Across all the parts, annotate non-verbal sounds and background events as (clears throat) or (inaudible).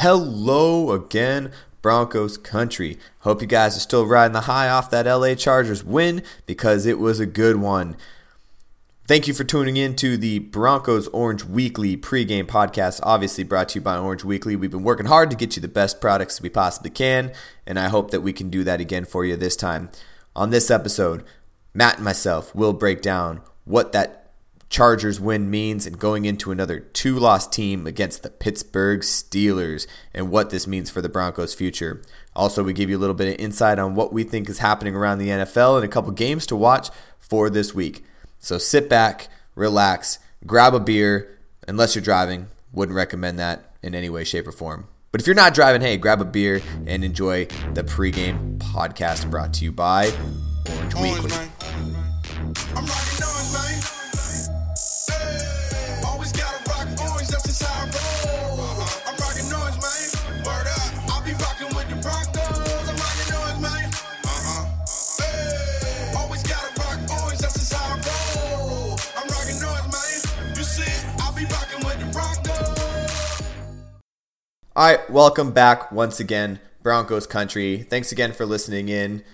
Hello again, Broncos country. Hope you guys are still riding the high off that LA Chargers win because it was a good one. Thank you for tuning in to the Broncos Orange Weekly pregame podcast, obviously brought to you by Orange Weekly. We've been working hard to get you the best products we possibly can, and I hope that we can do that again for you this time. On this episode, Matt and myself will break down what that Chargers win means and going into another two loss team against the Pittsburgh Steelers and what this means for the Broncos' future. Also, we give you a little bit of insight on what we think is happening around the NFL and a couple games to watch for this week. So sit back, relax, grab a beer, unless you're driving. Wouldn't recommend that in any way, shape, or form. But if you're not driving, hey, grab a beer and enjoy the pregame podcast brought to you by Orange Weekly. All right, welcome back once again, Broncos country. Thanks again for listening in.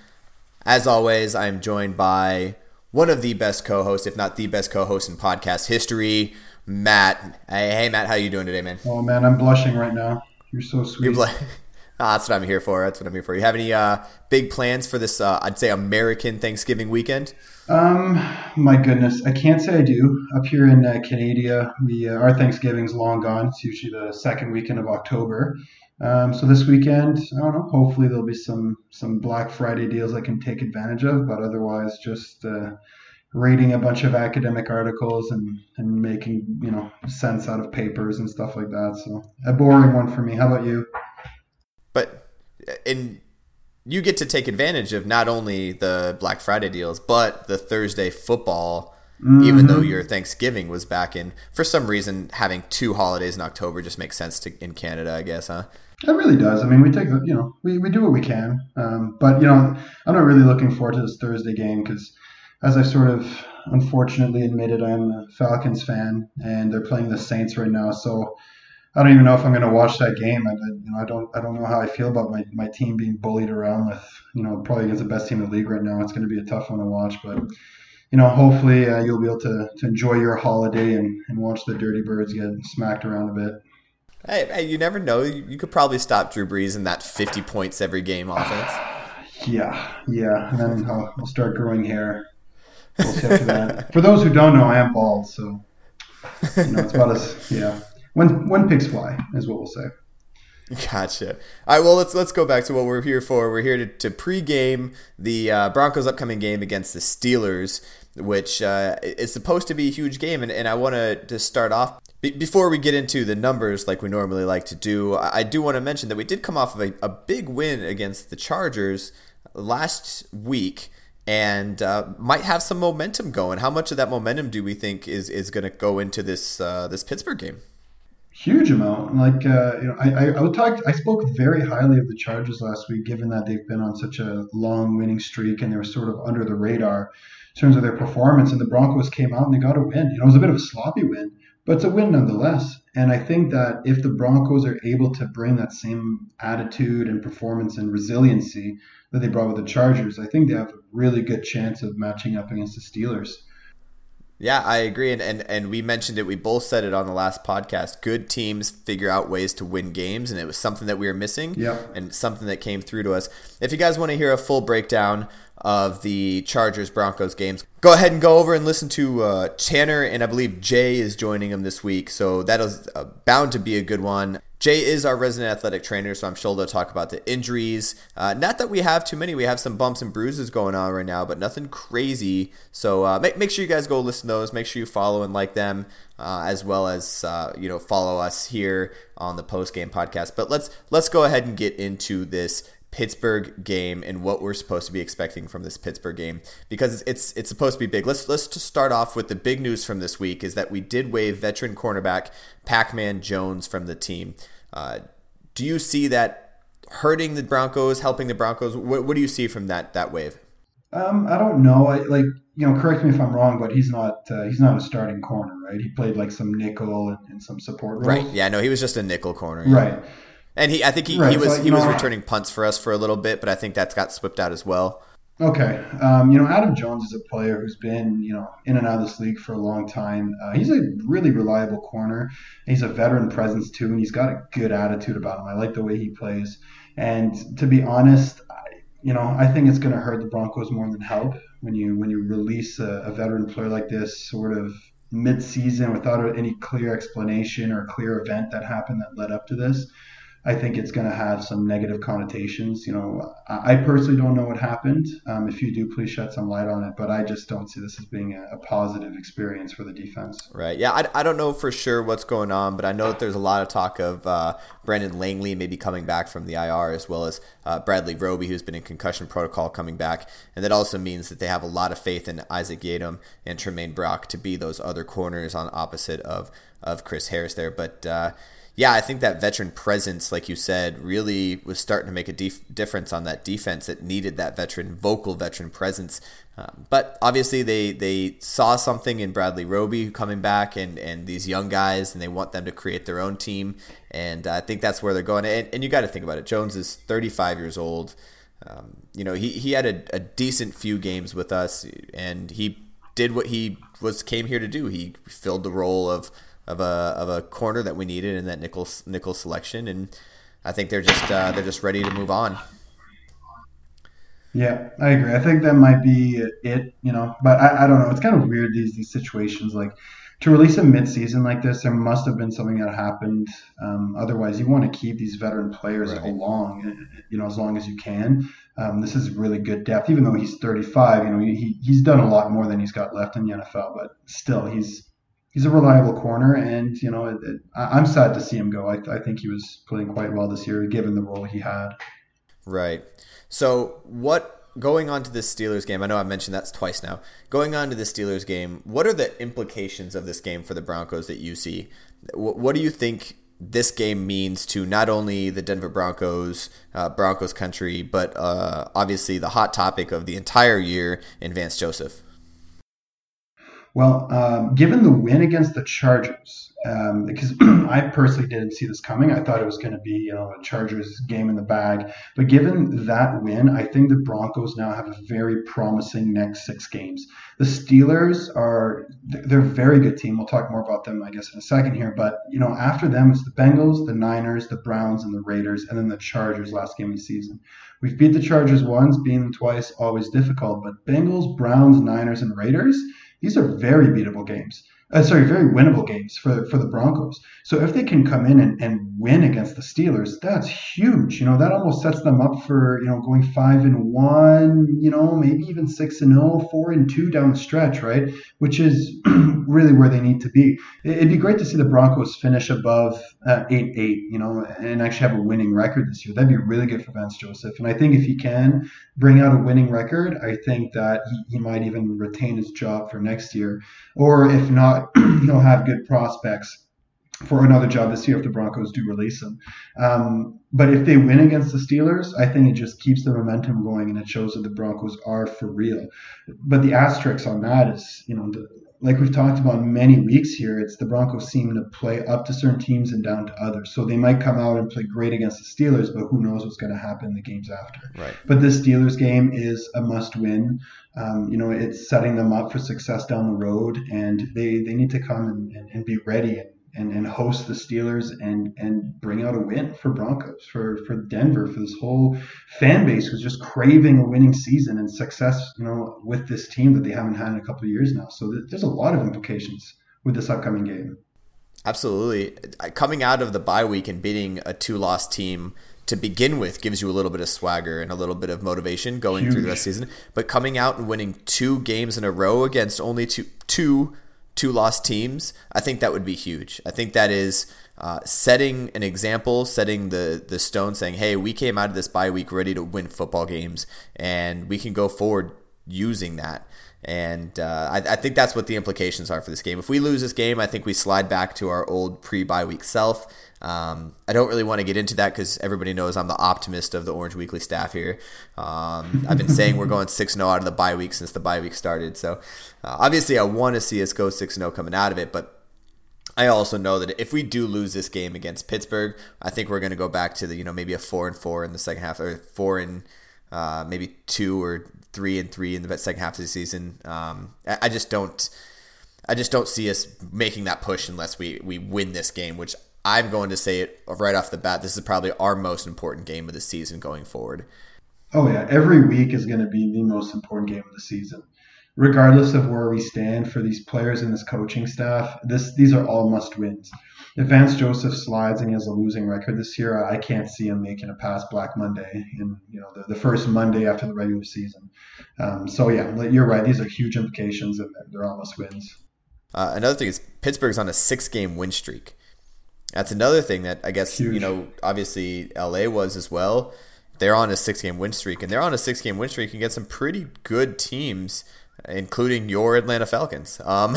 As always, I am joined by one of the best co-hosts, if not the best co-host in podcast history, Matt. Hey, hey Matt, how you doing today, man? Oh man, I'm blushing right now. You're so sweet. You're bl- (laughs) oh, that's what I'm here for. That's what I'm here for. You have any uh, big plans for this? Uh, I'd say American Thanksgiving weekend. Um, my goodness, I can't say I do. Up here in uh, Canada, we uh, our Thanksgiving's long gone. It's usually the second weekend of October. Um, so this weekend, I don't know. Hopefully there'll be some some Black Friday deals I can take advantage of. But otherwise, just uh, reading a bunch of academic articles and and making you know sense out of papers and stuff like that. So a boring one for me. How about you? But in you get to take advantage of not only the Black Friday deals, but the Thursday football. Mm-hmm. Even though your Thanksgiving was back in, for some reason, having two holidays in October just makes sense to in Canada, I guess, huh? It really does. I mean, we take the, you know, we, we do what we can. Um, but, you know, I'm not really looking forward to this Thursday game because, as I sort of unfortunately admitted, I'm a Falcons fan and they're playing the Saints right now. So I don't even know if I'm going to watch that game. I, you know, I don't, I don't know how I feel about my, my team being bullied around with, you know, probably against the best team in the league right now. It's going to be a tough one to watch, but you know, hopefully uh, you'll be able to, to enjoy your holiday and, and watch the Dirty Birds get smacked around a bit. Hey, hey, you never know. You could probably stop Drew Brees in that 50 points every game offense. (sighs) yeah, yeah. And then I'll, I'll start growing hair. We'll that. For those who don't know, I am bald, so you know it's about as yeah. When when pigs fly is what we'll say. Gotcha. All right. Well, let's let's go back to what we're here for. We're here to, to pregame the uh, Broncos' upcoming game against the Steelers, which uh, is supposed to be a huge game. And, and I want to just start off be- before we get into the numbers like we normally like to do. I, I do want to mention that we did come off of a, a big win against the Chargers last week and uh, might have some momentum going. How much of that momentum do we think is is going to go into this uh, this Pittsburgh game? Huge amount. Like uh, you know, I, I, I would talk. I spoke very highly of the Chargers last week, given that they've been on such a long winning streak and they were sort of under the radar in terms of their performance. And the Broncos came out and they got a win. You know, it was a bit of a sloppy win, but it's a win nonetheless. And I think that if the Broncos are able to bring that same attitude and performance and resiliency that they brought with the Chargers, I think they have a really good chance of matching up against the Steelers. Yeah, I agree, and, and and we mentioned it. We both said it on the last podcast. Good teams figure out ways to win games, and it was something that we were missing, yeah. and something that came through to us. If you guys want to hear a full breakdown of the Chargers Broncos games, go ahead and go over and listen to uh, Tanner, and I believe Jay is joining him this week, so that is uh, bound to be a good one. Jay is our resident athletic trainer, so I'm sure they'll talk about the injuries. Uh, not that we have too many. We have some bumps and bruises going on right now, but nothing crazy. So uh, make, make sure you guys go listen to those. Make sure you follow and like them, uh, as well as uh, you know follow us here on the post game podcast. But let's let's go ahead and get into this Pittsburgh game and what we're supposed to be expecting from this Pittsburgh game because it's it's supposed to be big. Let's let's start off with the big news from this week is that we did waive veteran cornerback Pac-Man Jones from the team. Uh, do you see that hurting the Broncos, helping the Broncos? What, what do you see from that that wave? Um, I don't know. I, like you know, correct me if I'm wrong, but he's not uh, he's not a starting corner, right? He played like some nickel and, and some support roles. Right. Yeah. No, he was just a nickel corner. Yeah. Right. And he, I think he, right, he was so, he was returning punts for us for a little bit, but I think that's got swept out as well. Okay, um, you know Adam Jones is a player who's been you know in and out of this league for a long time. Uh, he's a really reliable corner. He's a veteran presence too, and he's got a good attitude about him. I like the way he plays. And to be honest, I, you know I think it's going to hurt the Broncos more than help when you when you release a, a veteran player like this sort of mid-season without any clear explanation or clear event that happened that led up to this. I think it's going to have some negative connotations. You know, I personally don't know what happened. Um, if you do, please shed some light on it. But I just don't see this as being a, a positive experience for the defense. Right. Yeah. I, I don't know for sure what's going on, but I know that there's a lot of talk of uh, Brendan Langley maybe coming back from the IR, as well as uh, Bradley Roby, who's been in concussion protocol, coming back. And that also means that they have a lot of faith in Isaac Yiadom and Tremaine Brock to be those other corners on opposite of of Chris Harris there. But uh, yeah, I think that veteran presence, like you said, really was starting to make a difference on that defense that needed that veteran, vocal veteran presence. Um, but obviously, they they saw something in Bradley Roby coming back, and and these young guys, and they want them to create their own team. And I think that's where they're going. And, and you got to think about it. Jones is 35 years old. Um, you know, he, he had a, a decent few games with us, and he did what he was came here to do. He filled the role of of a of a corner that we needed in that nickel nickel selection, and I think they're just uh, they're just ready to move on. Yeah, I agree. I think that might be it, you know. But I, I don't know. It's kind of weird these these situations. Like to release a mid-season like this, there must have been something that happened. Um, otherwise, you want to keep these veteran players right. along, you know, as long as you can. Um, this is really good depth, even though he's 35. You know, he, he's done a lot more than he's got left in the NFL, but still, he's he's a reliable corner, and you know, it, it, I'm sad to see him go. I, I think he was playing quite well this year, given the role he had. Right. So, what going on to this Steelers game? I know I've mentioned that twice now. Going on to the Steelers game, what are the implications of this game for the Broncos that you see? What, what do you think this game means to not only the Denver Broncos, uh, Broncos country, but uh, obviously the hot topic of the entire year in Vance Joseph? Well, um, given the win against the Chargers, um, because (clears throat) I personally didn't see this coming. I thought it was going to be, you know, a Chargers game in the bag. But given that win, I think the Broncos now have a very promising next six games. The Steelers are they're a very good team. We'll talk more about them, I guess, in a second here. But you know, after them, it's the Bengals, the Niners, the Browns, and the Raiders, and then the Chargers last game of the season. We've beat the Chargers once, beating them twice, always difficult. But Bengals, Browns, Niners, and Raiders these are very beatable games uh, sorry, very winnable games for, for the Broncos. So if they can come in and, and win against the Steelers, that's huge. You know, that almost sets them up for, you know, going five and one, you know, maybe even six and oh, four and two down the stretch, right? Which is (clears throat) really where they need to be. It'd be great to see the Broncos finish above uh, eight eight, you know, and actually have a winning record this year. That'd be really good for Vance Joseph. And I think if he can bring out a winning record, I think that he, he might even retain his job for next year. Or if not, (clears throat) he'll have good prospects for another job this year if the Broncos do release him. Um, but if they win against the Steelers, I think it just keeps the momentum going and it shows that the Broncos are for real. But the asterisk on that is, you know, the, like we've talked about many weeks here, it's the Broncos seem to play up to certain teams and down to others. So they might come out and play great against the Steelers, but who knows what's going to happen in the games after. Right. But this Steelers game is a must win. Um, you know, it's setting them up for success down the road, and they, they need to come and, and, and be ready and and, and host the Steelers and and bring out a win for Broncos, for for Denver, for this whole fan base who's just craving a winning season and success, you know, with this team that they haven't had in a couple of years now. So th- there's a lot of implications with this upcoming game. Absolutely, coming out of the bye week and beating a two-loss team to begin with gives you a little bit of swagger and a little bit of motivation going Huge. through the rest of the season. But coming out and winning two games in a row against only two two two lost teams, I think that would be huge. I think that is uh, setting an example, setting the the stone, saying, "Hey, we came out of this bye week ready to win football games, and we can go forward using that." And uh, I, I, think that's what the implications are for this game. If we lose this game, I think we slide back to our old pre bye week self. Um, I don't really want to get into that because everybody knows I'm the optimist of the Orange Weekly staff here. Um, I've been saying we're going 6 0 out of the bye week since the bye week started. So uh, obviously, I want to see us go 6 0 coming out of it. But I also know that if we do lose this game against Pittsburgh, I think we're going to go back to the you know maybe a four and four in the second half, or four and uh, maybe two or three and three in the second half of the season. Um, I just don't, I just don't see us making that push unless we we win this game, which I'm going to say it right off the bat. This is probably our most important game of the season going forward. Oh yeah, every week is going to be the most important game of the season regardless of where we stand for these players and this coaching staff, this these are all must wins. If Vance Joseph slides and he has a losing record this year, I can't see him making a past Black Monday in you know the, the first Monday after the regular season. Um, so yeah, you're right. These are huge implications, and they're all must wins. Uh, another thing is Pittsburgh's on a six-game win streak. That's another thing that I guess huge. you know. Obviously, LA was as well. They're on a six-game win streak, and they're on a six-game win streak and get some pretty good teams including your Atlanta Falcons. Um,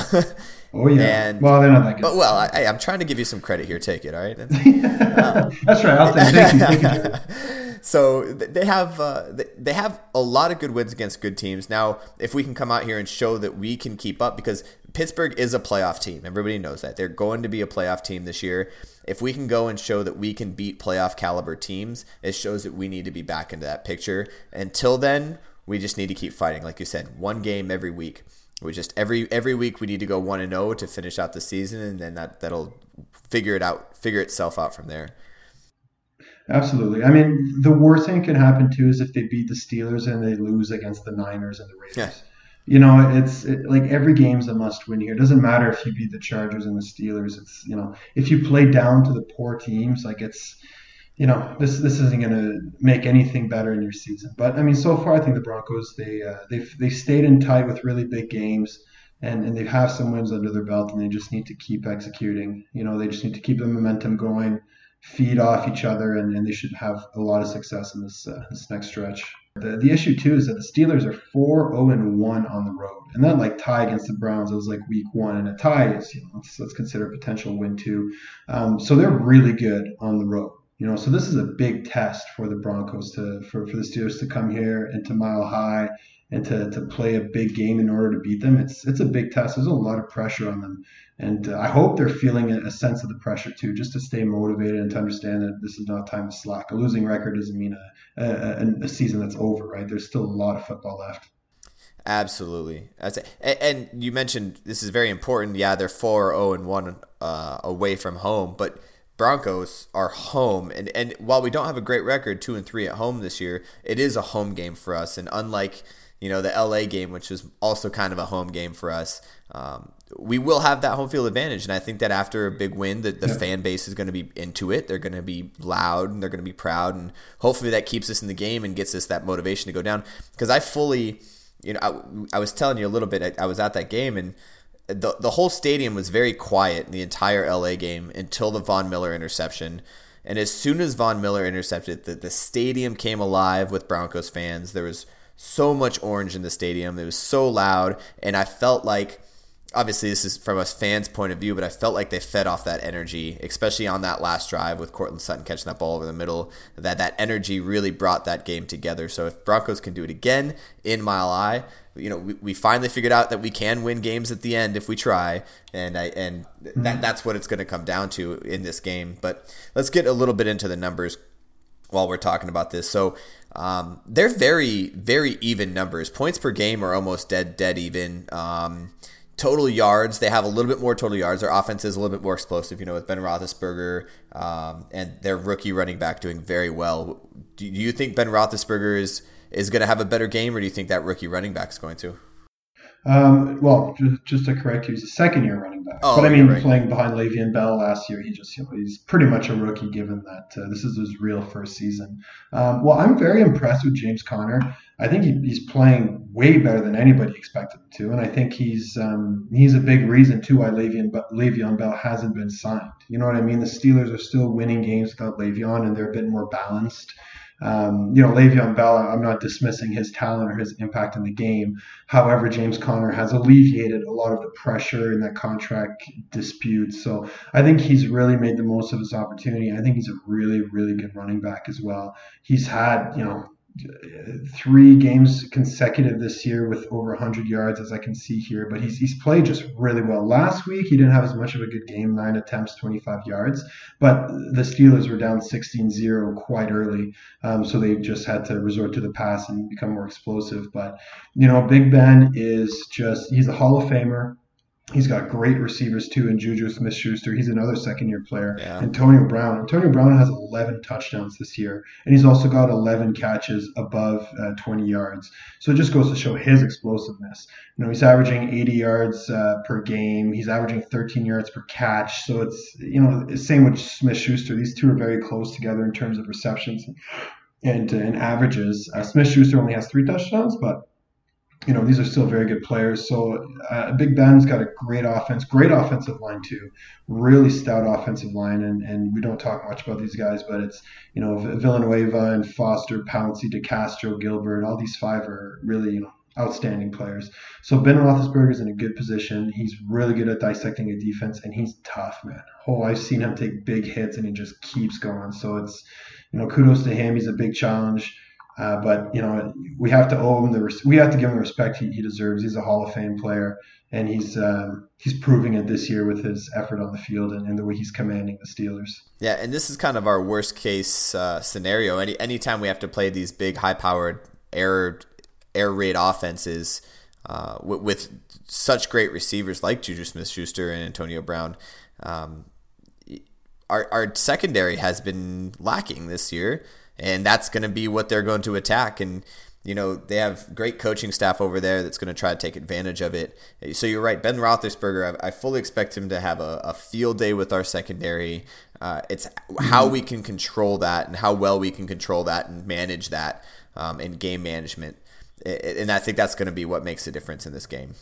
oh yeah. And, well, they're not that good. But well, I, am trying to give you some credit here. Take it, all right? (laughs) That's right. I'll take it. Thank you. Thank you. (laughs) So they have uh, they have a lot of good wins against good teams. Now, if we can come out here and show that we can keep up, because Pittsburgh is a playoff team, everybody knows that they're going to be a playoff team this year. If we can go and show that we can beat playoff caliber teams, it shows that we need to be back into that picture. Until then, we just need to keep fighting. Like you said, one game every week. We just every every week we need to go one and zero to finish out the season, and then that that'll figure it out, figure itself out from there. Absolutely. I mean, the worst thing that can happen too is if they beat the Steelers and they lose against the Niners and the Raiders. Yeah. You know, it's it, like every game's a must win here. It doesn't matter if you beat the Chargers and the Steelers. It's you know, if you play down to the poor teams, like it's you know, this this isn't going to make anything better in your season. But I mean, so far, I think the Broncos they uh, they've they stayed in tight with really big games, and and they have some wins under their belt, and they just need to keep executing. You know, they just need to keep the momentum going, feed off each other, and, and they should have a lot of success in this uh, this next stretch. The, the issue too is that the Steelers are 4 0 and 1 on the road. And that like tie against the Browns, it was like week one. And a tie is, you know, let's, let's consider a potential win too. Um, so they're really good on the road. You know, so this is a big test for the Broncos to for, for the Steelers to come here and to Mile High and to, to play a big game in order to beat them. It's it's a big test. There's a lot of pressure on them, and uh, I hope they're feeling a, sense of the pressure too, just to stay motivated and to understand that this is not time to slack. A losing record doesn't mean a, a, a season that's over, right? There's still a lot of football left. Absolutely. That's it. And, and you mentioned this is very important. Yeah, they're four zero oh and one uh, away from home, but Broncos are home, and and while we don't have a great record, two and three at home this year, it is a home game for us. And unlike you know the LA game, which is also kind of a home game for us, um, we will have that home field advantage. And I think that after a big win, the, the yeah. fan base is going to be into it. They're going to be loud and they're going to be proud, and hopefully that keeps us in the game and gets us that motivation to go down. Because I fully, you know, I, I was telling you a little bit. I, I was at that game and the the whole stadium was very quiet in the entire LA game until the Von Miller interception. And as soon as Von Miller intercepted, the, the stadium came alive with Broncos fans. There was so much orange in the stadium. It was so loud, and I felt like obviously this is from a fan's point of view, but I felt like they fed off that energy, especially on that last drive with Courtland Sutton catching that ball over the middle. That that energy really brought that game together. So if Broncos can do it again in Mile High, you know, we, we finally figured out that we can win games at the end if we try, and I and mm-hmm. that that's what it's going to come down to in this game. But let's get a little bit into the numbers while we're talking about this. So um, they're very very even numbers. Points per game are almost dead dead even. Um, total yards, they have a little bit more total yards. Their offense is a little bit more explosive, you know, with Ben Roethlisberger um, and their rookie running back doing very well. Do you think Ben Roethlisberger is is going to have a better game, or do you think that rookie running back is going to? Um, well, just, just, to correct you, he's a second year running back. Oh, but I mean, right. playing behind Le'Veon Bell last year, he just you know, he's pretty much a rookie given that uh, this is his real first season. Um, well, I'm very impressed with James Conner. I think he, he's playing way better than anybody expected him to, and I think he's um, he's a big reason too why Le'Veon, Le'Veon Bell hasn't been signed. You know what I mean? The Steelers are still winning games without Le'Veon, and they're a bit more balanced. Um, you know, Le'Veon Bell, I'm not dismissing his talent or his impact in the game. However, James Conner has alleviated a lot of the pressure in that contract dispute. So I think he's really made the most of his opportunity. I think he's a really, really good running back as well. He's had, you know, three games consecutive this year with over 100 yards, as I can see here. But he's, he's played just really well. Last week, he didn't have as much of a good game nine attempts, 25 yards. But the Steelers were down 16 0 quite early. Um, so they just had to resort to the pass and become more explosive. But, you know, Big Ben is just, he's a Hall of Famer. He's got great receivers too, and Juju Smith Schuster. He's another second year player. Yeah. Antonio Brown. Antonio Brown has 11 touchdowns this year, and he's also got 11 catches above uh, 20 yards. So it just goes to show his explosiveness. You know, he's averaging 80 yards uh, per game. He's averaging 13 yards per catch. So it's, you know, same with Smith Schuster. These two are very close together in terms of receptions and, and averages. Uh, Smith Schuster only has three touchdowns, but you know, these are still very good players. So uh, Big Ben's got a great offense, great offensive line too, really stout offensive line. And, and we don't talk much about these guys, but it's, you know, Villanueva and Foster, Pouncey, DeCastro, Gilbert, all these five are really, you know, outstanding players. So Ben Roethlisberger is in a good position. He's really good at dissecting a defense, and he's tough, man. Oh, I've seen him take big hits, and he just keeps going. So it's, you know, kudos to him. He's a big challenge. Uh, but you know, we have to owe him the we have to give him the respect he, he deserves. He's a Hall of Fame player, and he's um, he's proving it this year with his effort on the field and, and, the way he's commanding the Steelers. Yeah, and this is kind of our worst case uh, scenario. Any anytime we have to play these big, high powered air air raid offenses uh, with, with, such great receivers like Juju Smith Schuster and Antonio Brown. Um, our, our secondary has been lacking this year and that's going to be what they're going to attack. And you know they have great coaching staff over there that's going to try to take advantage of it. So you're right, Ben Roethlisberger. I, I fully expect him to have a, a field day with our secondary. Uh, it's how we can control that and how well we can control that and manage that um, in game management. And I think that's going to be what makes a difference in this game.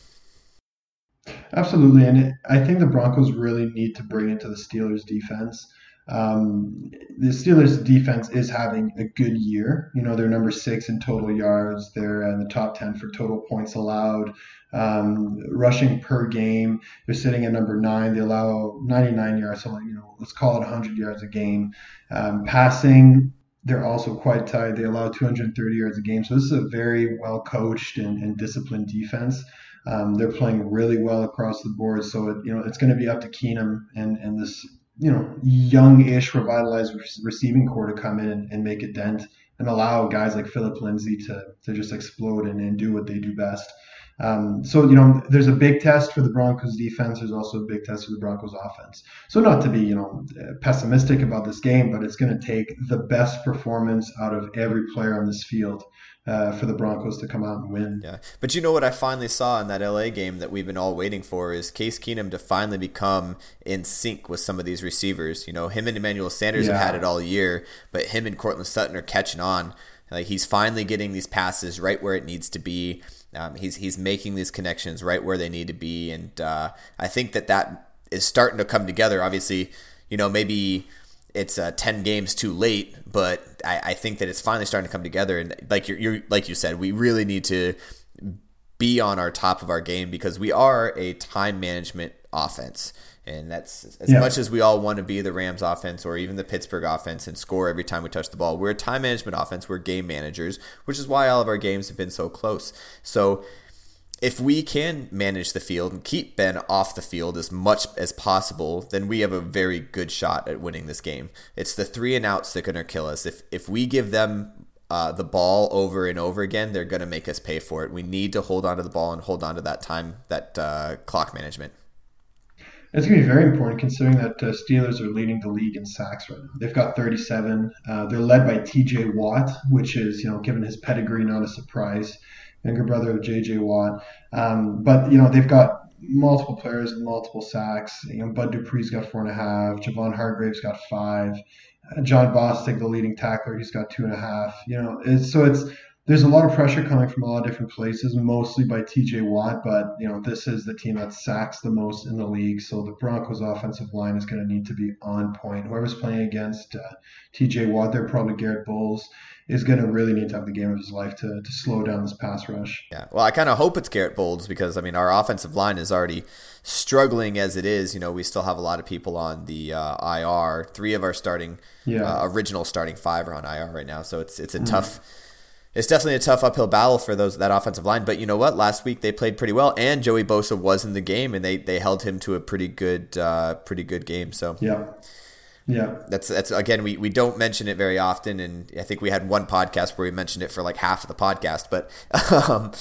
Absolutely, and it, I think the Broncos really need to bring it to the Steelers' defense. Um, the Steelers defense is having a good year. You know, they're number six in total yards. They're in the top 10 for total points allowed. Um, rushing per game, they're sitting at number nine. They allow 99 yards, so you know, let's call it 100 yards a game. Um, passing, they're also quite tight. They allow 230 yards a game. So this is a very well coached and, and disciplined defense. Um, they're playing really well across the board. So it, you know it's going to be up to Keenum and and this you know, young-ish revitalized receiving corps to come in and, and, make a dent and allow guys like Philip Lindsay to, to just explode and, and do what they do best. Um, so, you know, there's a big test for the Broncos defense. There's also a big test for the Broncos offense. So, not to be, you know, pessimistic about this game, but it's going to take the best performance out of every player on this field uh, for the Broncos to come out and win. Yeah, but you know what I finally saw in that LA game that we've been all waiting for is Case Keenum to finally become in sync with some of these receivers. You know, him and Emmanuel Sanders yeah. have had it all year, but him and Courtland Sutton are catching on. Like he's finally getting these passes right where it needs to be. Um, he's he's making these connections right where they need to be, and uh, I think that that is starting to come together. Obviously, you know maybe it's uh, 10 games too late, but I, I, think that it's finally starting to come together. And like you're, you're, like you said, we really need to be on our top of our game because we are a time management offense. And that's as yeah. much as we all want to be the Rams offense or even the Pittsburgh offense and score every time we touch the ball. We're a time management offense. We're game managers, which is why all of our games have been so close. So if we can manage the field and keep Ben off the field as much as possible, then we have a very good shot at winning this game. It's the three and outs that are going to kill us. If if we give them uh, the ball over and over again, they're going to make us pay for it. We need to hold on to the ball and hold on to that time, that uh, clock management. It's going to be very important considering that uh, Steelers are leading the league in sacks right now. They've got 37. Uh, they're led by T.J. Watt, which is, you know, given his pedigree, not a surprise younger brother of J.J. Watt. Um, but you know they've got multiple players and multiple sacks. You know, Bud Dupree's got four and a half. Javon Hargrave's got five. Uh, Jon Bostic, the leading tackler, he's got two and a half. You know, it's, so it's there's a lot of pressure coming from a lot of different places, mostly by T.J. Watt. But you know, this is the team that sacks the most in the league. So the Broncos' offensive line is going to need to be on point. Whoever's playing against uh, T.J. Watt, they're probably Garrett Bolles is going to really need to have the game of his life to, to slow down this pass rush. Yeah, well, I kind of hope it's Garrett Bolles because I mean our offensive line is already struggling as it is. You know, we still have a lot of people on the uh, IR. Three of our starting, yeah. uh, original starting five are on IR right now, so it's it's a mm. tough it's definitely a tough uphill battle for those that offensive line. But you know what? Last week they played pretty well, and Joey Bosa was in the game, and they they held him to a pretty good uh, pretty good game. So yeah. Yeah, that's that's again we, we don't mention it very often, and I think we had one podcast where we mentioned it for like half of the podcast. But (laughs) um,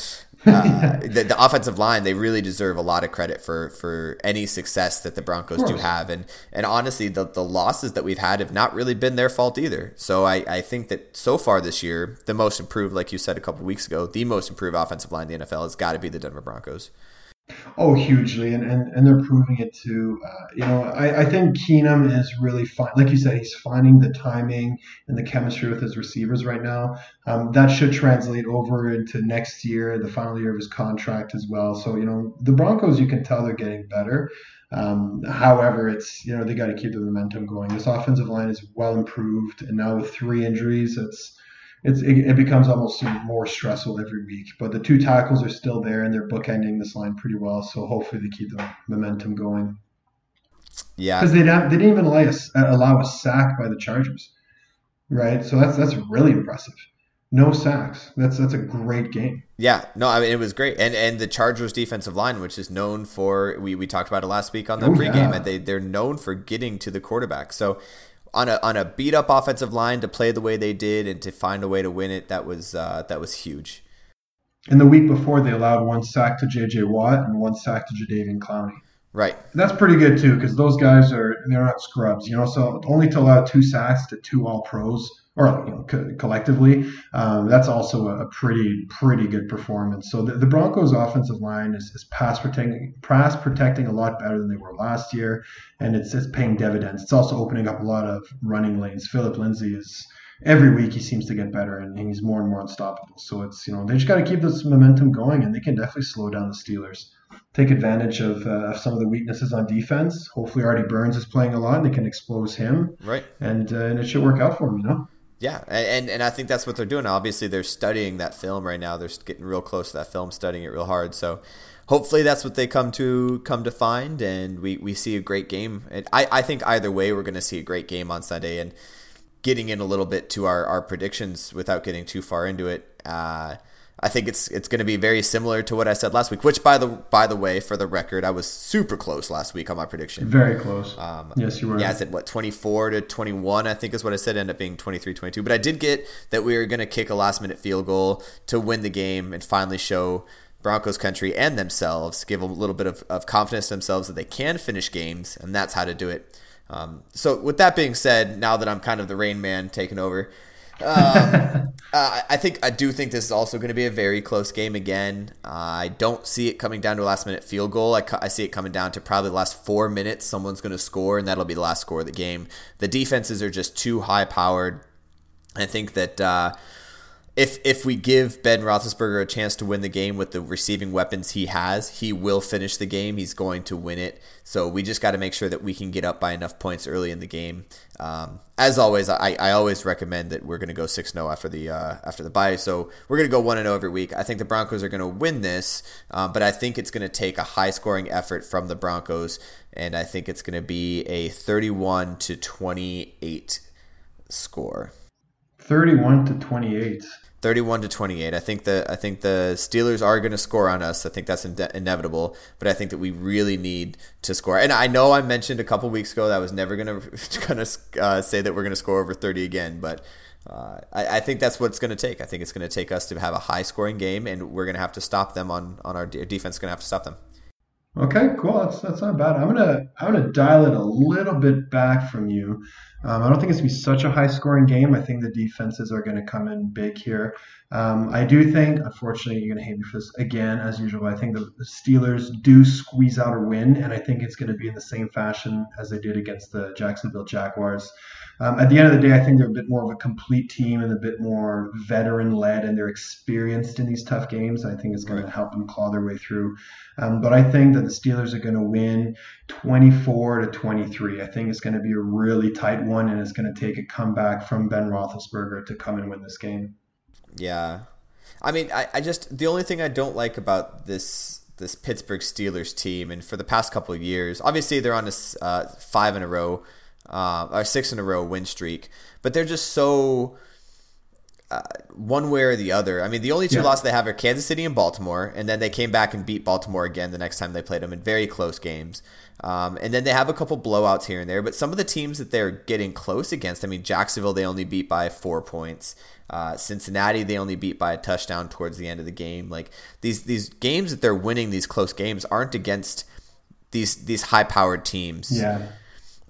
uh, the, the, offensive line they really deserve a lot of credit for for any success that the Broncos do have, and and honestly the the losses that we've had have not really been their fault either. So I I think that so far this year the most improved, like you said a couple weeks ago, the most improved offensive line in the NFL has got to be the Denver Broncos. Oh, hugely, and, and, and they're proving it too. Uh, you know, I, I think Keenum is really fine. Like you said, he's finding the timing and the chemistry with his receivers right now. Um, that should translate over into next year, the final year of his contract as well. So, you know, the Broncos, you can tell they're getting better. Um, however, it's you know they got to keep the momentum going. This offensive line is well improved, and now with three injuries, it's it's it, it, becomes almost more stressful every week. But the two tackles are still there, and they're bookending this line pretty well. So hopefully they keep the momentum going. Yeah, because they didn't, they didn't even allow a, allow a sack by the Chargers, right? So that's that's really impressive. No sacks. That's that's a great game. Yeah, no, I mean it was great, and and the Chargers defensive line, which is known for we, we talked about it last week on the oh, pregame, yeah. and they they're known for getting to the quarterback. So on a on a beat up offensive line to play the way they did and to find a way to win it, that was uh, that was huge. And the week before, they allowed one sack to J.J. Watt and one sack to Jadeveon Clowney. Right. That's pretty good too, because those guys are they're not scrubs, you know. So only to allow two sacks to two All Pros or you know, co- collectively, um, that's also a, pretty pretty good performance. So the, the Broncos' offensive line is, is pass protecting pass protecting a lot better than they were last year, and it's it's paying dividends. It's also opening up a lot of running lanes. Philip Lindsay is every week he seems to get better and he's more and more unstoppable. So it's you know they just got to keep this momentum going, and they can definitely slow down the Steelers. Take advantage of, uh, of some of the weaknesses on defense. Hopefully, Artie Burns is playing a lot, and they can expose him. Right. And uh, and it should work out for him, you know. Yeah, and and I think that's what they're doing. Obviously, they're studying that film right now. They're getting real close to that film, studying it real hard. So, hopefully, that's what they come to come to find, and we, we see a great game. And I, I think either way, we're going to see a great game on Sunday. And getting in a little bit to our, our predictions without getting too far into it. Uh, I think it's it's going to be very similar to what I said last week. Which, by the by the way, for the record, I was super close last week on my prediction. Very close. Um, yes, you were. Yeah, I said what twenty four to twenty one. I think is what I said. Ended up being 23-22. But I did get that we were going to kick a last minute field goal to win the game and finally show Broncos country and themselves give a little bit of, of confidence to themselves that they can finish games, and that's how to do it. Um, so with that being said, now that I'm kind of the rain man taking over. Um, (laughs) uh, I think I do think this is also going to be a very close game again. Uh, I don't see it coming down to a last minute field goal. I, I see it coming down to probably the last four minutes. Someone's going to score, and that'll be the last score of the game. The defenses are just too high powered. I think that uh, if if we give Ben Roethlisberger a chance to win the game with the receiving weapons he has, he will finish the game. He's going to win it. So we just got to make sure that we can get up by enough points early in the game. Um, as always, I, I always recommend that we're going to go six 0 after the uh, after the bye. So we're going to go one zero every week. I think the Broncos are going to win this, um, but I think it's going to take a high scoring effort from the Broncos, and I think it's going to be a thirty one to twenty eight score. 31 to 28. 31 to 28. I think the I think the Steelers are going to score on us. I think that's in- inevitable, but I think that we really need to score. And I know I mentioned a couple weeks ago that I was never going (laughs) to going to uh, say that we're going to score over 30 again, but uh, I, I, think that's what it's going to take. I think it's going to take us to have a high scoring game, and we're going to have to stop them on on our de- defense. Going to have to stop them. Okay, cool. That's that's not bad. I'm gonna I'm gonna dial it a little bit back from you. Um, I don't think it's gonna be such a high scoring game. I think the defenses are gonna come in big here. Um, I do think, unfortunately, you're gonna hate me for this again, as usual. I think the, Steelers do squeeze out a win, and I think it's gonna be in the same fashion as they did against the Jacksonville Jaguars. Um, at the end of the day, I think they're a bit more of a complete team and a bit more veteran led, and they're experienced in these tough games. I think it's going right. to help them claw their way through. Um, but I think that the Steelers are going to win 24 to 23. I think it's going to be a really tight one, and it's going to take a comeback from Ben Roethlisberger to come and win this game. Yeah, I mean, I, I just the only thing I don't like about this this Pittsburgh Steelers team, and for the past couple of years, obviously they're on a uh, five in a row uh, or six in a row win streak. But they're just so uh, one way or the other. I mean, the only two Yeah. losses they have are Kansas City and Baltimore, and then they came back and beat Baltimore again the next time they played them in very close games. Um, and then they have a couple blowouts here and there, but some of the teams that they're getting close against, I mean, Jacksonville they only beat by four points. Uh, Cincinnati they only beat by a touchdown towards the end of the game. Like these these games that they're winning, these close games aren't against these these high powered teams. Yeah.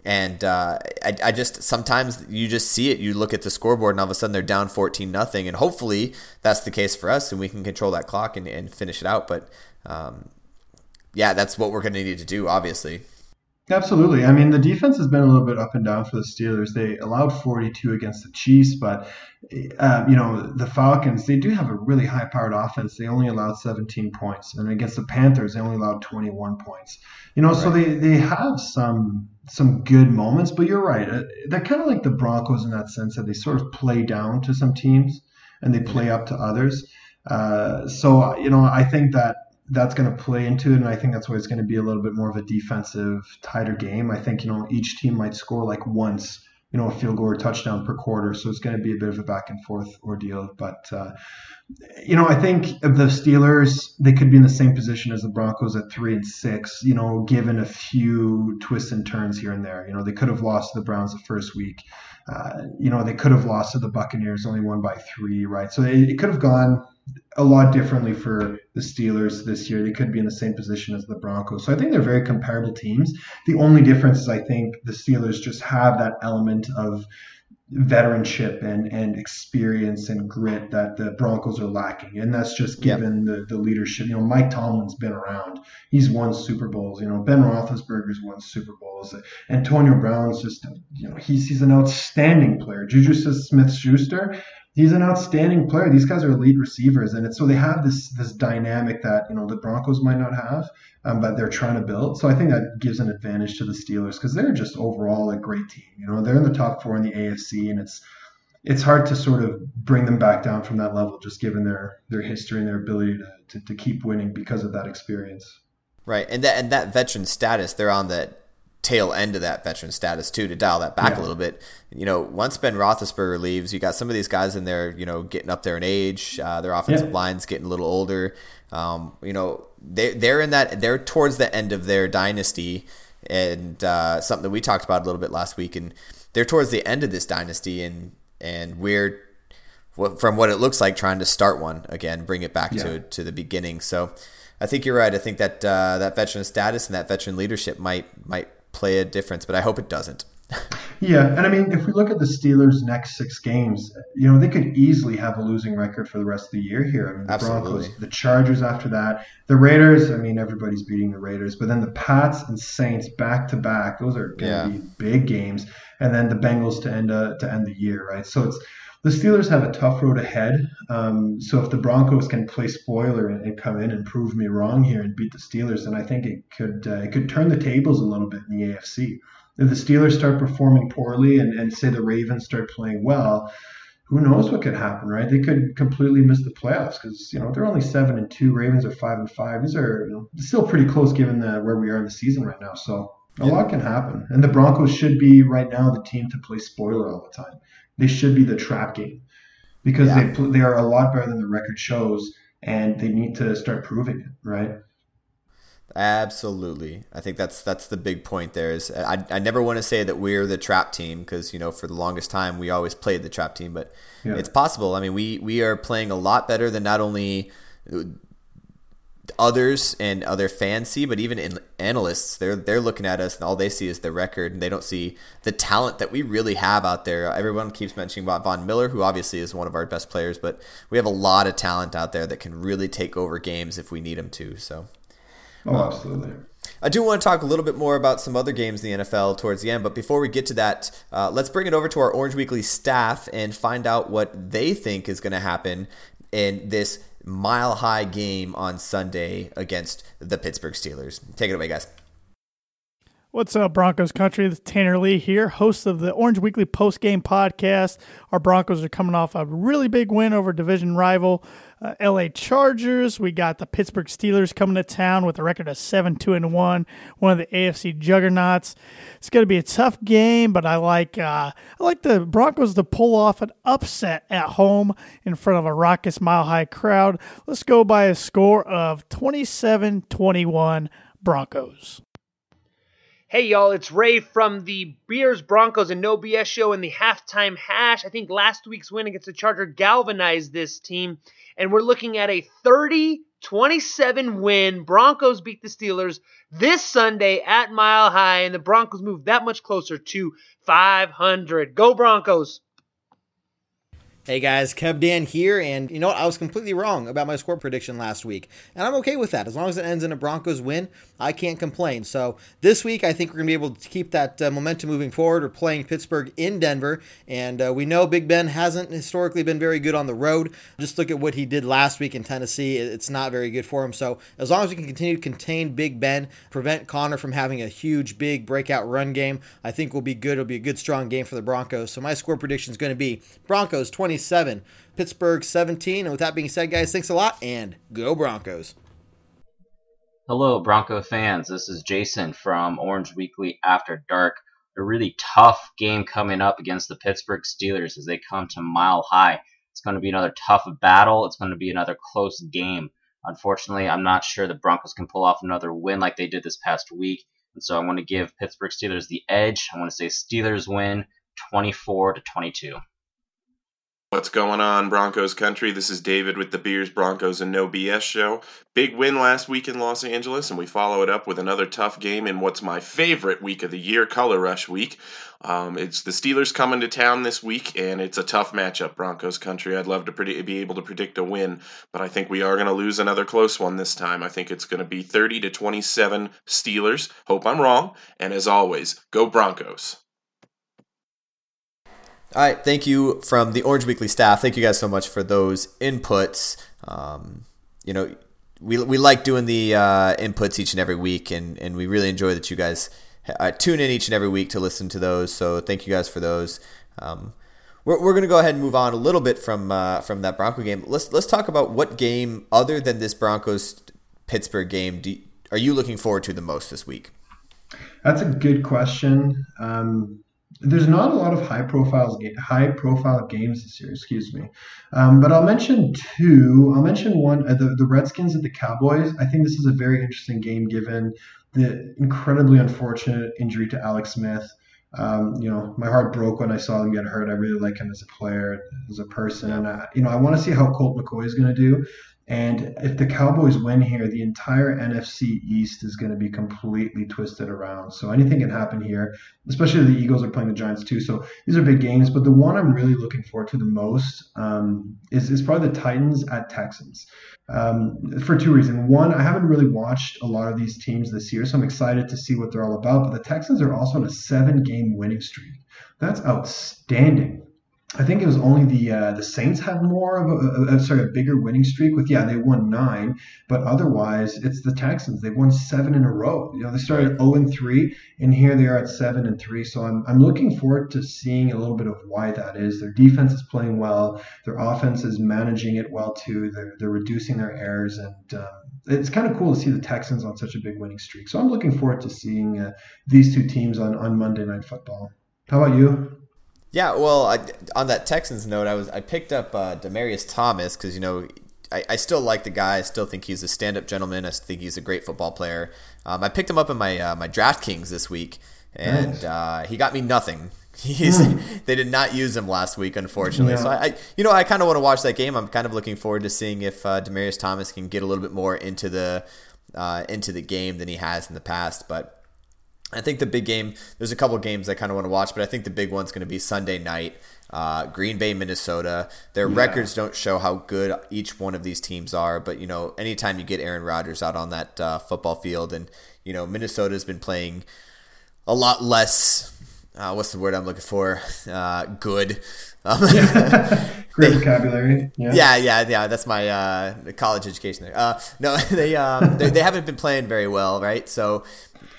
And uh, I, I just sometimes you just see it. You look at the scoreboard, and all of a sudden they're down fourteen nothing. And hopefully that's the case for us, and we can control that clock and, and finish it out. But um, yeah, that's what we're going to need to do, obviously. Absolutely. I mean, the defense has been a little bit up and down for the Steelers. They allowed 42 against the Chiefs, but uh, you know the Falcons. They do have a really high-powered offense. They only allowed 17 points, and against the Panthers, they only allowed 21 points. You know, so they they have some some good moments. But you're right. Uh, They're kind of like the Broncos in that sense that they sort of play down to some teams and they play up to others. Uh, so you know, I think that that's going to play into it, and I think that's why it's going to be a little bit more of a defensive, tighter game. I think you know each team might score like once, you know, a field goal or touchdown per quarter, so it's going to be a bit of a back and forth ordeal. But uh, you know, I think the Steelers, they could be in the same position as the Broncos at three and six. You know, given a few twists and turns here and there. You know, they could have lost to the Browns the first week. Uh, you know, they could have lost to the Buccaneers, only won by three, right? So it, it could have gone a lot differently for the Steelers this year. They could be in the same position as the Broncos. So I think they're very comparable teams. The only difference is I think the Steelers just have that element of veteranship and, and experience and grit that the Broncos are lacking. And that's just Yeah. given the, the leadership. You know, Mike Tomlin's been around. He's won Super Bowls. You know, Ben Roethlisberger's won Super Bowls. Antonio Brown's just, you know, he's, he's an outstanding player. Juju Smith-Schuster, he's an outstanding player. These guys are elite receivers, and it's so they have this this dynamic that you know the Broncos might not have, um, but they're trying to build. So I think that gives an advantage to the Steelers because they're just overall a great team. You know, they're in the top four in the AFC, and it's it's hard to sort of bring them back down from that level, just given their their history and their ability to, to, to keep winning because of that experience. Right, and that and that veteran status, they're on the tail end of that veteran status too. To dial that back Yeah. a little bit, you know, once Ben Roethlisberger leaves, you got some of these guys in there, you know, getting up there in age. Uh, their offensive Yeah. line's getting a little older. Um, you know, they they're in that they're towards the end of their dynasty, and uh, something that we talked about a little bit last week, and they're towards the end of this dynasty, and and we're from what it looks like trying to start one again, bring it back Yeah. to to the beginning. So I think you're right. I think that uh, that veteran status and that veteran leadership might might play a difference, but I hope it doesn't. (laughs) Yeah, and I mean, if we look at the Steelers' next six games, you know, they could easily have a losing record for the rest of the year here. I mean, the Absolutely. Broncos, the Chargers after that, the Raiders. I mean, everybody's beating the Raiders, but then the Pats and Saints back to back. Those are going Yeah. to be big games, and then the Bengals to end uh, to end the year, right? So it's the Steelers have a tough road ahead. Um, so if the Broncos can play spoiler and, and come in and prove me wrong here and beat the Steelers, then I think it could uh, it could turn the tables a little bit in the AFC if the Steelers start performing poorly and, and say the Ravens start playing well, who knows what could happen, right? They could completely miss the playoffs because you know they're only seven and two. Ravens are five and five. These are you know, still pretty close given the, where we are in the season right now. So a Yeah. lot can happen, and the Broncos should be right now the team to play spoiler all the time. They should be the trap game because Yeah. they they are a lot better than the record shows, and they need to start proving it, right? Absolutely, I think that's that's the big point. There is uh, I, I never want to say that we're the trap team because you know for the longest time we always played the trap team, but Yeah. it's possible. I mean, we we are playing a lot better than not only uh, others and other fans see, but even in analysts, they're they're looking at us and all they see is the record, and they don't see the talent that we really have out there. Everyone keeps mentioning about Von Miller, who obviously is one of our best players, but we have a lot of talent out there that can really take over games if we need them to. So. Oh, absolutely. I do want to talk a little bit more about some other games in the NFL towards the end, but before we get to that, uh, let's bring it over to our Orange Weekly staff and find out what they think is going to happen in this mile high game on Sunday against the Pittsburgh Steelers. Take it away, guys. What's up, Broncos country? Is Tanner Lee here, host of the Orange Weekly Post Game Podcast. Our Broncos are coming off a really big win over division rival uh, LA Chargers. We got the Pittsburgh Steelers coming to town with a record of 7 2 and 1, one of the AFC juggernauts. It's going to be a tough game, but I like uh, I like the Broncos to pull off an upset at home in front of a raucous mile high crowd. Let's go by a score of 27 21 Broncos. Hey y'all, it's Ray from the Beers, Broncos, and No BS show in the halftime hash. I think last week's win against the Charger galvanized this team, and we're looking at a 30 27 win. Broncos beat the Steelers this Sunday at Mile High, and the Broncos move that much closer to 500. Go Broncos! Hey guys, Kev Dan here, and you know what? I was completely wrong about my score prediction last week, and I'm okay with that. As long as it ends in a Broncos win, I can't complain. So this week, I think we're going to be able to keep that uh, momentum moving forward. We're playing Pittsburgh in Denver, and uh, we know Big Ben hasn't historically been very good on the road. Just look at what he did last week in Tennessee. It's not very good for him. So as long as we can continue to contain Big Ben, prevent Connor from having a huge, big breakout run game, I think we'll be good. It'll be a good, strong game for the Broncos. So my score prediction is going to be Broncos 27, Pittsburgh 17. And with that being said, guys, thanks a lot and go Broncos. Hello, Bronco fans. This is Jason from Orange Weekly After Dark. A really tough game coming up against the Pittsburgh Steelers as they come to Mile High. It's going to be another tough battle. It's going to be another close game. Unfortunately, I'm not sure the Broncos can pull off another win like they did this past week. And so I want to give Pittsburgh Steelers the edge. I want to say Steelers win 24 to 22. What's going on, Broncos country? This is David with the Beers, Broncos, and No BS show. Big win last week in Los Angeles, and we follow it up with another tough game in what's my favorite week of the year, Color Rush Week. Um, it's the Steelers coming to town this week, and it's a tough matchup, Broncos country. I'd love to be able to predict a win, but I think we are going to lose another close one this time. I think it's going to be 30 to 27 Steelers. Hope I'm wrong, and as always, go Broncos. All right, thank you from the Orange Weekly staff. Thank you guys so much for those inputs. Um, you know, we, we like doing the uh, inputs each and every week, and, and we really enjoy that you guys uh, tune in each and every week to listen to those. So thank you guys for those. Um, we're, we're going to go ahead and move on a little bit from uh, from that Bronco game. Let's let's talk about what game other than this Broncos Pittsburgh game do, are you looking forward to the most this week? That's a good question. Um, there's not a lot of high profile high profile games this year. Excuse me, um, but I'll mention two. I'll mention one: uh, the the Redskins at the Cowboys. I think this is a very interesting game given the incredibly unfortunate injury to Alex Smith. Um, you know, my heart broke when I saw him get hurt. I really like him as a player, as a person. Uh, you know, I want to see how Colt McCoy is going to do. And if the Cowboys win here, the entire NFC East is going to be completely twisted around. So anything can happen here, especially the Eagles are playing the Giants too. So these are big games. But the one I'm really looking forward to the most um, is, is probably the Titans at Texans um, for two reasons. One, I haven't really watched a lot of these teams this year, so I'm excited to see what they're all about. But the Texans are also on a seven game winning streak. That's outstanding. I think it was only the uh, the Saints had more of a, a, a, sorry a bigger winning streak with yeah they won nine but otherwise it's the Texans. They've won seven in a row. You know they started zero oh and three and here they are at seven and three. So I'm I'm looking forward to seeing a little bit of why that is. Their defense is playing well. Their offense is managing it well too. They're they're reducing their errors and um, it's kind of cool to see the Texans on such a big winning streak. So I'm looking forward to seeing uh, these two teams on on Monday Night Football. How about you? Yeah, well, I, on that Texans note, I was I picked up uh, Demaryius Thomas because you know I, I, still like the guy. I still think he's a stand-up gentleman. I think he's a great football player. Um, I picked him up in my uh, my DraftKings this week, and nice. uh, he got me nothing. (laughs) He's, mm. (laughs) they did not use him last week, unfortunately. Yeah. So I, I, you know, I kind of want to watch that game. I'm kind of looking forward to seeing if uh, Demaryius Thomas can get a little bit more into the uh, into the game than he has in the past. But I think the big game, there's a couple games I kind of want to watch, but I think the big one's going to be Sunday night. Uh, Green Bay, Minnesota. Their yeah. records don't show how good each one of these teams are, but you know, anytime you get Aaron Rodgers out on that uh, football field, and you know, Minnesota's been playing a lot less. Uh, what's the word I'm looking for? Uh, good. Um, (laughs) (laughs) Great vocabulary. Yeah. yeah, yeah, yeah. That's my uh, college education there. Uh, no, (laughs) they, um, they they haven't been playing very well, right? So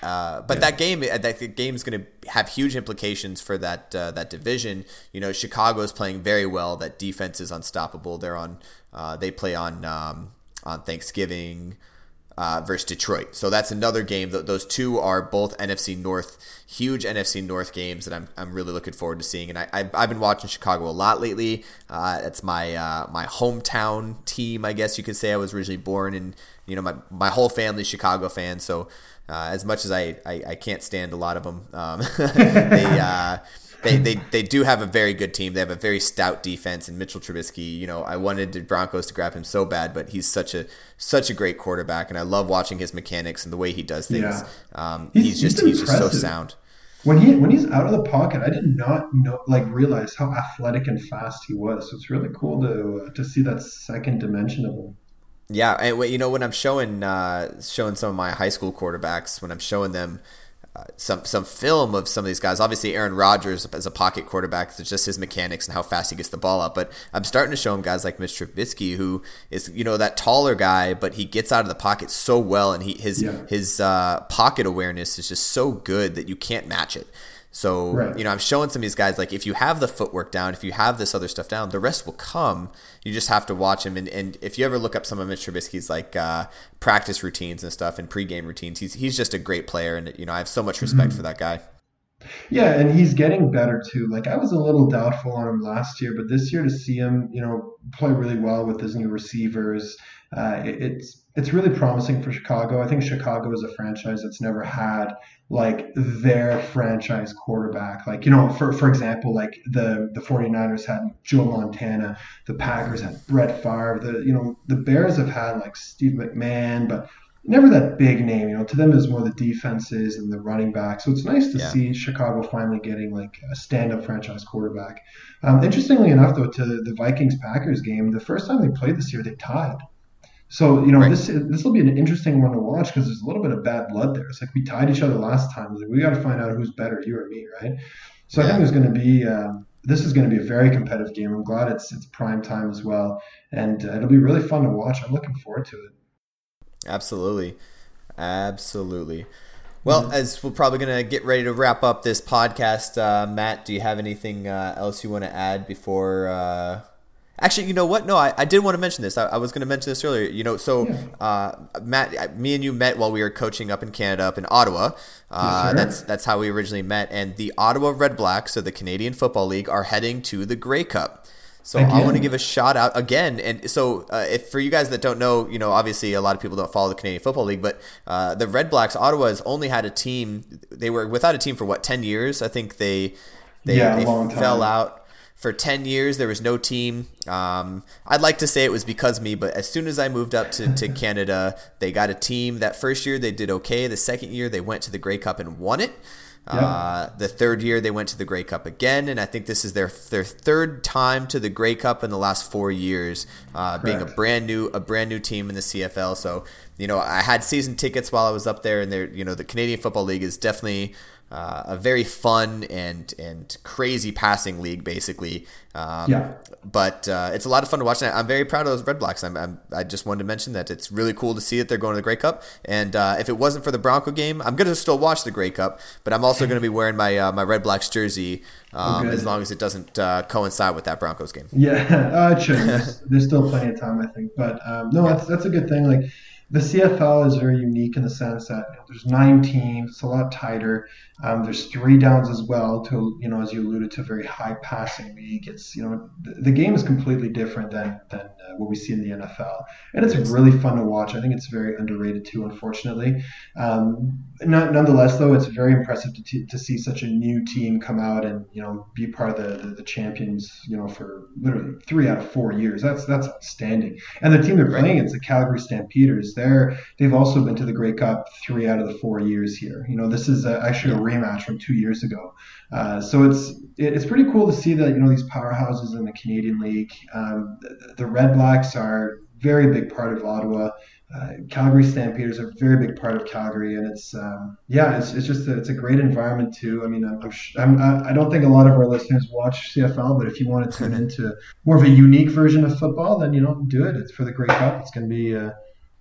uh, but that game, uh, that game is going to have huge implications for that uh, that division. You know, Chicago is playing very well. That defense is unstoppable. They're on. Uh, they play on um, on Thanksgiving uh, versus Detroit. So that's another game. Those two are both NFC North, huge NFC North games that I'm, I'm really looking forward to seeing. And I, I've, I've been watching Chicago a lot lately. Uh, it's my uh, my hometown team, I guess you could say. I was originally born in, you know, my, my whole family's Chicago fans. So uh, as much as I, I, I, can't stand a lot of them, um, (laughs) they uh, they, they they do have a very good team. They have a very stout defense, and Mitchell Trubisky. You know, I wanted the Broncos to grab him so bad, but he's such a such a great quarterback, and I love watching his mechanics and the way he does things. Yeah. Um, he's, he's, just he's, just so sound. When he when he's out of the pocket, I did not know like realize how athletic and fast he was. So it's really cool to uh, to see that second dimension of him. Yeah, and you know when I'm showing uh, showing some of my high school quarterbacks, when I'm showing them some some film of some of these guys. Obviously, Aaron Rodgers as a pocket quarterback, it's just his mechanics and how fast he gets the ball up. But I'm starting to show him guys like Mitch Trubisky, who is you know that taller guy, but he gets out of the pocket so well, and he his yeah. his uh, pocket awareness is just so good that you can't match it. So, right. you know, I'm showing some of these guys like if you have the footwork down, if you have this other stuff down, the rest will come. You just have to watch him. And, and if you ever look up some of Mitch Trubisky's like uh, practice routines and stuff and pregame routines, he's he's just a great player. And you know, I have so much respect mm-hmm. for that guy. Yeah, and he's getting better too. Like I was a little doubtful on him last year, but this year to see him, you know, play really well with his new receivers, uh, it, it's it's really promising for Chicago. I think Chicago is a franchise that's never had like their franchise quarterback. Like, you know, for for example, like the the 49ers had Joe Montana, the Packers had Brett Favre, the you know, the Bears have had like Steve McMahon, but never that big name. You know, to them it's more the defenses and the running back. So it's nice to yeah. see Chicago finally getting like a stand-up franchise quarterback. Um, interestingly enough, though, to the Vikings Packers game, the first time they played this year, they tied. So you know right. this this will be an interesting one to watch because there's a little bit of bad blood there. It's like we tied each other last time. Like, we got to find out who's better, you or me, right? So yeah. I think there's going to be um, this is going to be a very competitive game. I'm glad it's it's prime time as well, and uh, it'll be really fun to watch. I'm looking forward to it. Absolutely, absolutely. Well, mm-hmm. as we're probably going to get ready to wrap up this podcast, uh, Matt, do you have anything uh, else you want to add before? Uh, Actually, you know what? No, I, I did want to mention this. I, I was going to mention this earlier. You know, so uh, Matt, me and you met while we were coaching up in Canada, up in Ottawa. Uh, yes, that's that's how we originally met. And the Ottawa Red Blacks, so the Canadian Football League, are heading to the Grey Cup. So again. I want to give a shout out again. And so, uh, if for you guys that don't know, you know, obviously a lot of people don't follow the Canadian Football League, but uh, the Red Blacks, Ottawa has only had a team. They were without a team for what ten years? I think they they, yeah, they fell out for 10 years there was no team um, i'd like to say it was because me but as soon as i moved up to, to (laughs) canada they got a team that first year they did okay the second year they went to the grey cup and won it uh, the third year they went to the Grey Cup again, and I think this is their their third time to the Grey Cup in the last four years, uh, being a brand new a brand new team in the CFL. So you know I had season tickets while I was up there, and there you know the Canadian Football League is definitely uh, a very fun and and crazy passing league, basically. Um, yeah. But uh, it's a lot of fun to watch. And I'm very proud of those Red Blacks. I'm, I'm, i just wanted to mention that it's really cool to see that they're going to the Grey Cup. And uh, if it wasn't for the Bronco game, I'm going to still watch the Grey Cup. But I'm also going to be wearing my uh, my Red Blacks jersey um, as long as it doesn't uh, coincide with that Broncos game. Yeah, (laughs) uh, it should. There's, there's, still plenty of time, I think. But um, no, yeah. that's that's a good thing. Like the CFL is very unique in the sense that you know, there's nine teams, it's a lot tighter. Um, there's three downs as well. To you know, as you alluded to, very high passing league. It's you know, the, the game is completely different than than uh, what we see in the NFL, and it's really fun to watch. I think it's very underrated too, unfortunately. Um, not, nonetheless, though, it's very impressive to, t- to see such a new team come out and you know be part of the, the, the champions. You know, for literally three out of four years. That's that's outstanding. And the team they're playing, it's the Calgary Stampeders. They're they've also been to the Grey Cup three out of the four years here. You know, this is a, actually a rematch from two years ago. Uh, so it's it's pretty cool to see that you know these powerhouses in the Canadian League. Um, the, the, Red Blacks are very big part of Ottawa. Uh, Calgary Stampeders are a very big part of Calgary, and it's um, yeah, it's, it's just a, it's a great environment too. I mean, I'm, I'm, I don't think a lot of our listeners watch CFL, but if you want to tune (laughs) into more of a unique version of football, then you know do it. It's for the Grey Cup. It's going to be uh,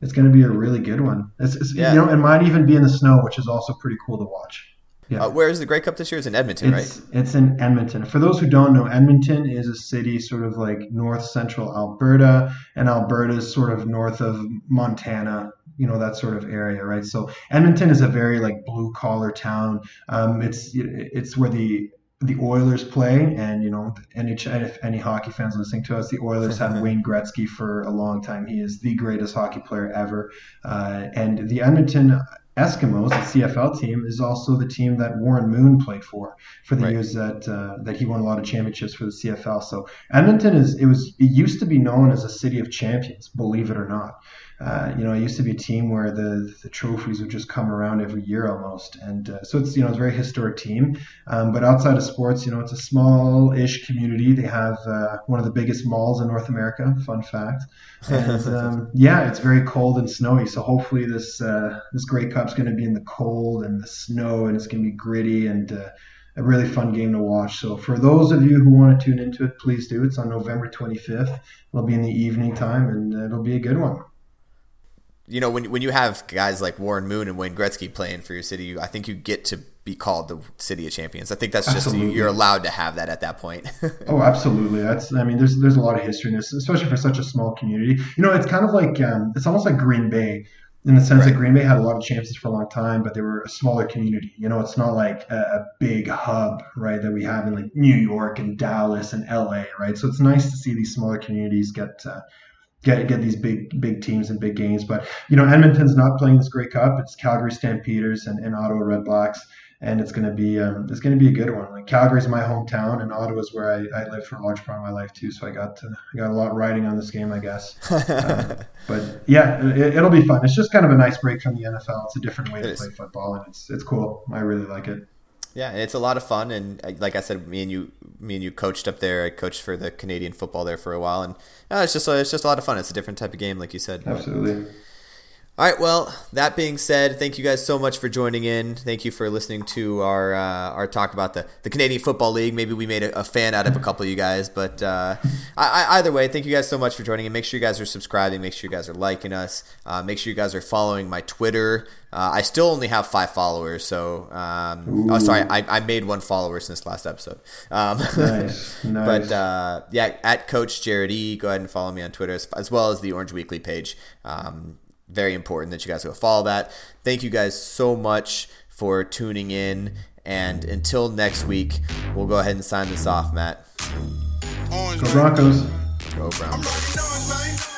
it's going to be a really good one. It's, it's Yeah. you know, it might even be in the snow, which is also pretty cool to watch. Yeah. Uh, where is the Grey Cup this year? It's in Edmonton, It's right? it's in Edmonton. For those who don't know, Edmonton is a city sort of like north central Alberta, and Alberta is sort of north of Montana. You know that sort of area, right? So Edmonton is a very like blue collar town. Um, it's it's where the the Oilers play, and you know, any if any hockey fans listening to us, the Oilers have (laughs) Wayne Gretzky for a long time. He is the greatest hockey player ever, uh, and the Edmonton Eskimos, the CFL team, is also the team that Warren Moon played for for the Right. years that uh, that he won a lot of championships for the CFL. So Edmonton is it was it used to be known as a city of champions, believe it or not. Uh, you know, it used to be a team where the the trophies would just come around every year almost, and uh, so it's you know it's a very historic team. Um, but outside of sports, you know, it's a small-ish community. They have uh, one of the biggest malls in North America. Fun fact. And (laughs) um, yeah, it's very cold and snowy. So hopefully this uh, this Grey Cup's going to be in the cold and the snow, and it's going to be gritty and uh, a really fun game to watch. So for those of you who want to tune into it, please do. It's on November 25th. It'll be in the evening time, and it'll be a good one. You know, when when you have guys like Warren Moon and Wayne Gretzky playing for your city, you, I think you get to be called the City of Champions. I think that's just Absolutely. you're allowed to have that at that point. (laughs) Oh, absolutely. That's. I mean, there's there's a lot of history in this, especially for such a small community. You know, it's kind of like um, it's almost like Green Bay in the sense Right. that Green Bay had a lot of chances for a long time, but they were a smaller community. You know, it's not like a, a big hub, right, that we have in like New York and Dallas and LA, right? So it's nice to see these smaller communities get. Uh, Get, get these big big teams and big games, but you know Edmonton's not playing this Grey Cup. It's Calgary Stampeders and, and Ottawa Red Blacks and it's gonna be um, it's gonna be a good one. Like Calgary's my hometown, and Ottawa's where I, I lived for a large part of my life too. So I got to, I got a lot riding on this game, I guess. Uh, (laughs) but yeah, it, it'll be fun. It's just kind of a nice break from the NFL. It's a different way It to is. play football, and it's it's cool. I really like it. Yeah, and it's a lot of fun. And uh, like I said, me and you, me and you coached up there. I coached for the Canadian football there for a while, and uh, it's just it's just a lot of fun. It's a different type of game, like you said. But- Absolutely. All right. Well, that being said, thank you guys so much for joining in. Thank you for listening to our uh, our talk about the, the Canadian Football League. Maybe we made a, a fan out of a couple of you guys, but uh, I, I, either way, thank you guys so much for joining in. Make sure you guys are subscribing. Make sure you guys are liking us. Uh, make sure you guys are following my Twitter. Uh, I still only have five followers, so um, oh, sorry, I, I made one follower since last episode. Um, (laughs) Nice, nice. But uh, yeah, at Coach Jared E. Go ahead and follow me on Twitter as, as well as the Orange Weekly page. Um, very important that you guys go follow that. Thank you guys so much for tuning in. And until next week, we'll go ahead and sign this off, Matt. Go Broncos. Go Browns. I'm riding on